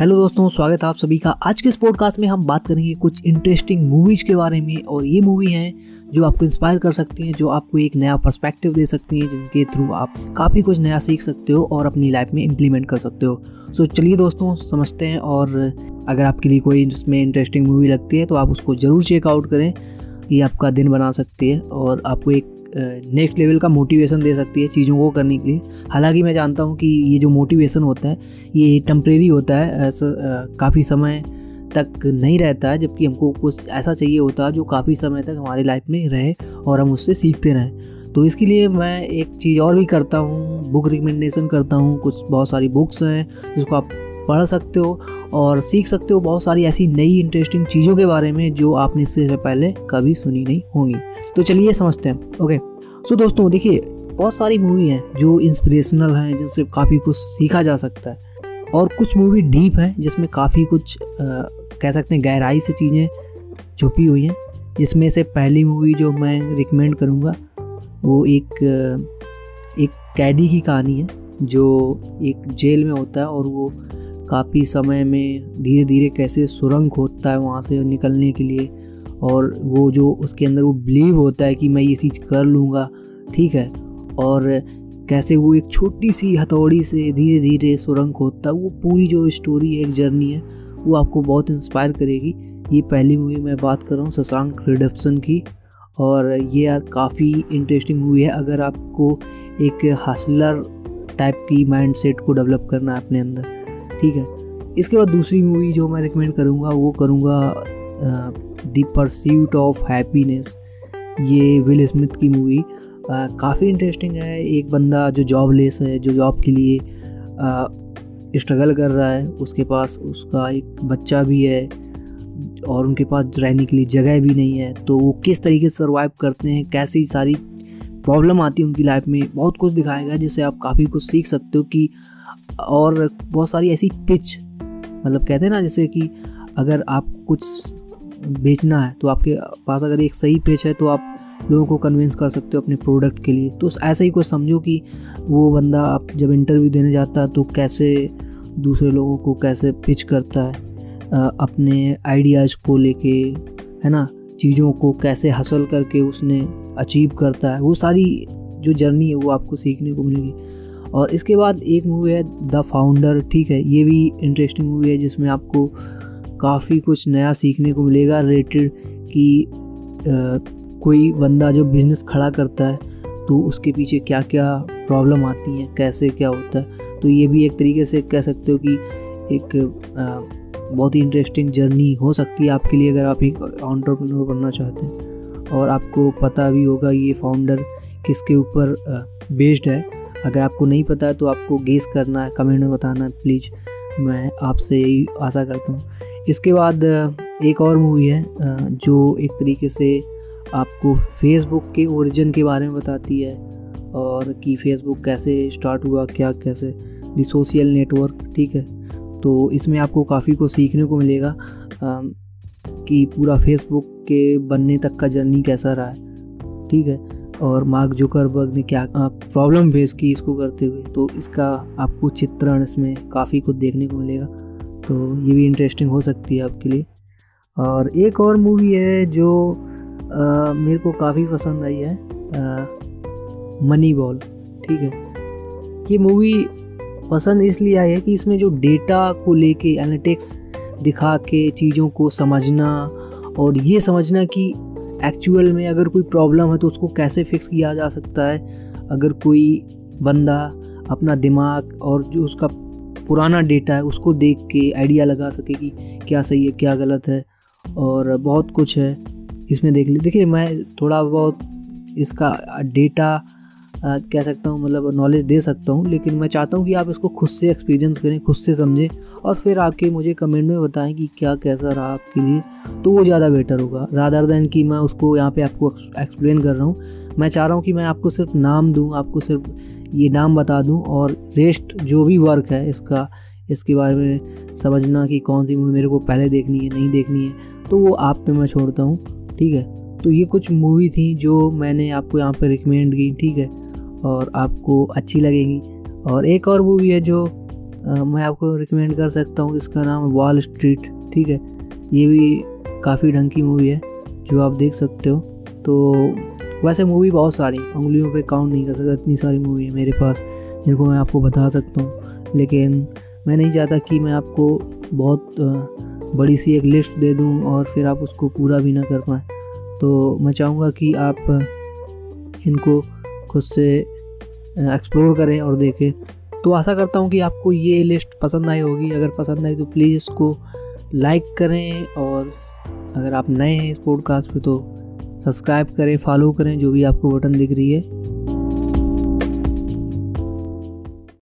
Hello दोस्तों स्वागत है आप सभी का। आज के इस पॉडकास्ट में हम बात करेंगे कुछ इंटरेस्टिंग मूवीज़ के बारे में और ये मूवी हैं जो आपको इंस्पायर कर सकती हैं जो आपको एक नया पर्सपेक्टिव दे सकती हैं जिनके थ्रू आप काफ़ी कुछ नया सीख सकते हो और अपनी लाइफ में इम्प्लीमेंट कर सकते हो। सो so, चलिए दोस्तों समझते हैं और अगर आपके लिए कोई इसमें इंटरेस्टिंग मूवी लगती है तो आप उसको ज़रूर चेकआउट करें। ये आपका दिन बना सकती है और आपको एक नेक्स्ट लेवल का मोटिवेशन दे सकती है चीज़ों को करने के लिए। हालाँकि मैं जानता हूँ कि ये जो मोटिवेशन होता है, ये टम्प्रेरी होता है काफ़ी समय तक नहीं रहता है, जबकि हमको कुछ ऐसा चाहिए होता है जो काफ़ी समय तक हमारी लाइफ में रहे और हम उससे सीखते रहें। तो इसके लिए मैं एक चीज़ और भी करता हूँ बुक रिकमेंडेशन करता हूँ, कुछ बहुत सारी बुक्स हैं जिसको आप पढ़ सकते हो और सीख सकते हो बहुत सारी ऐसी नई इंटरेस्टिंग चीज़ों के बारे में जो आपने इससे पहले कभी सुनी नहीं होंगी। तो चलिए समझते हैं ओके सो दोस्तों देखिए बहुत सारी मूवी हैं जो इंस्पिरेशनल हैं जिससे काफ़ी कुछ सीखा जा सकता है। और कुछ मूवी डीप हैं जिसमें काफ़ी कुछ आ, कह सकते हैं गहराई से चीज़ें छुपी हुई हैं। जिसमें से पहली मूवी जो मैं रिकमेंड करूँगा वो एक एक कैदी की कहानी है जो एक जेल में होता है और वो काफ़ी समय में धीरे धीरे कैसे सुरंग खोदता है वहाँ से निकलने के लिए और वो जो उसके अंदर वो बिलीव होता है कि मैं ये चीज़ कर लूँगा, ठीक है? और कैसे वो एक छोटी सी हथौड़ी से धीरे धीरे सुरंग खोदता है, वो पूरी जो स्टोरी है, एक जर्नी है, वो आपको बहुत इंस्पायर करेगी। ये पहली मूवी मैं बात कर रहा हूँ, शशांक रिडप्सन की और ये यार काफ़ी इंटरेस्टिंग मूवी है। अगर आपको एक हसलर टाइप की माइंड सेट को डेवलप करना है अपने अंदर ठीक है। इसके बाद दूसरी मूवी जो मैं रिकमेंड करूँगा, वो करूँगा दी परस्यूट ऑफ़ हैप्पीनेस ये विल स्मिथ की मूवी काफ़ी इंटरेस्टिंग है। एक बंदा जो जॉब लेस है, जो जॉब के लिए स्ट्रगल कर रहा है, उसके पास उसका एक बच्चा भी है, और उनके पास रहने के लिए जगह भी नहीं है तो वो किस तरीके से सर्वाइव करते हैं, कैसी सारी प्रॉब्लम आती है उनकी लाइफ में, बहुत कुछ दिखाएगा, जिससे आप काफ़ी कुछ सीख सकते हो कि और बहुत सारी ऐसी पिच मतलब कहते हैं ना, जैसे कि अगर आप कुछ बेचना है तो आपके पास अगर एक सही पिच है तो आप लोगों को कन्विंस कर सकते हो अपने प्रोडक्ट के लिए। तो ऐसे ही कुछ समझो कि वो बंदा आप जब इंटरव्यू देने जाता है तो कैसे दूसरे लोगों को कैसे पिच करता है अपने आइडियाज़ को लेके, है ना? चीज़ों को कैसे हासिल करके उसने अचीव करता है। वो सारी जो जर्नी है, वो आपको सीखने को मिलेगी। और इसके बाद एक मूवी है द फाउंडर ठीक है? ये भी इंटरेस्टिंग मूवी है जिसमें आपको काफ़ी कुछ नया सीखने को मिलेगा रिलेटेड कि कोई बंदा जो बिज़नेस खड़ा करता है तो उसके पीछे क्या क्या प्रॉब्लम आती हैं कैसे क्या होता है? तो ये भी एक तरीके से कह सकते हो कि एक आ, बहुत ही इंटरेस्टिंग जर्नी हो सकती है आपके लिए अगर आप एक ऑन्टरप्रनोर बनना चाहते हैं। और आपको पता भी होगा ये फाउंडर किसके ऊपर बेस्ड है। अगर आपको नहीं पता है तो आपको गेस करना है कमेंट में बताना है प्लीज़ मैं आपसे यही आशा करता हूँ। इसके बाद एक और मूवी है जो एक तरीके से आपको फेसबुक के ओरिजिन के बारे में बताती है और कि फेसबुक कैसे स्टार्ट हुआ, क्या, कैसे। दी सोशल नेटवर्क ठीक है? तो इसमें आपको काफ़ी कुछ सीखने को मिलेगा कि पूरा फेसबुक के बनने तक का जर्नी कैसा रहा है, ठीक है? और मार्क जुकरबर्ग ने क्या प्रॉब्लम फेस की इसको करते हुए तो इसका आपको चित्रण इसमें काफ़ी कुछ देखने को मिलेगा। तो ये भी इंटरेस्टिंग हो सकती है आपके लिए। और एक और मूवी है जो आ, मेरे को काफ़ी पसंद आई है मनी बॉल ठीक है? ये मूवी पसंद इसलिए आई है कि इसमें जो डेटा को लेके एनालिटिक्स दिखा के चीज़ों को समझना और ये समझना कि एक्चुअल में अगर कोई प्रॉब्लम है तो उसको कैसे फिक्स किया जा सकता है? अगर कोई बंदा अपना दिमाग और जो उसका पुराना डेटा है, उसको देख के आइडिया लगा सके कि क्या सही है, क्या गलत है और बहुत कुछ है। इसमें देख ली, देखिए मैं थोड़ा बहुत इसका डेटा कह सकता हूँ मतलब नॉलेज दे सकता हूँ, लेकिन मैं चाहता हूँ कि आप इसको खुद से एक्सपीरियंस करें, खुद से समझें और फिर आके मुझे कमेंट में बताएँ कि क्या कैसा रहा आपके लिए तो वो ज़्यादा बेटर होगा। रादर दैन कि मैं उसको यहाँ पे आपको एक्सप्लेन कर रहा हूँ, मैं चाह रहा हूँ कि मैं आपको सिर्फ़ नाम दूँ, आपको सिर्फ़ ये नाम बता दूँ और रेस्ट जो भी वर्क है इसका, इसके बारे में समझना कि कौन सी मूवी मेरे को पहले देखनी है, नहीं देखनी है तो वो आप पे मैं छोड़ता हूँ, ठीक है? तो ये कुछ मूवी थी जो मैंने आपको यहाँ पे रिकमेंड की, ठीक है? और आपको अच्छी लगेगी। और एक और मूवी है जो आ, मैं आपको रिकमेंड कर सकता हूँ इसका नाम है वॉल स्ट्रीट ठीक है? ये भी काफ़ी ढंग की मूवी है जो आप देख सकते हो। तो वैसे मूवी बहुत सारी उंगलियों पे काउंट नहीं कर सकता इतनी सारी मूवी है मेरे पास जिनको मैं आपको बता सकता हूँ। लेकिन मैं नहीं चाहता कि मैं आपको बहुत बड़ी सी एक लिस्ट दे दूँ और फिर आप उसको पूरा भी ना कर पाएँ। तो मैं चाहूँगा कि आप इनको खुद से एक्सप्लोर करें और देखें। तो आशा करता हूँ कि आपको ये लिस्ट पसंद आई होगी। अगर पसंद आई तो प्लीज़ इसको लाइक करें और अगर आप नए हैं इस पॉडकास्ट पे तो सब्सक्राइब करें फॉलो करें, जो भी आपको बटन दिख रही है।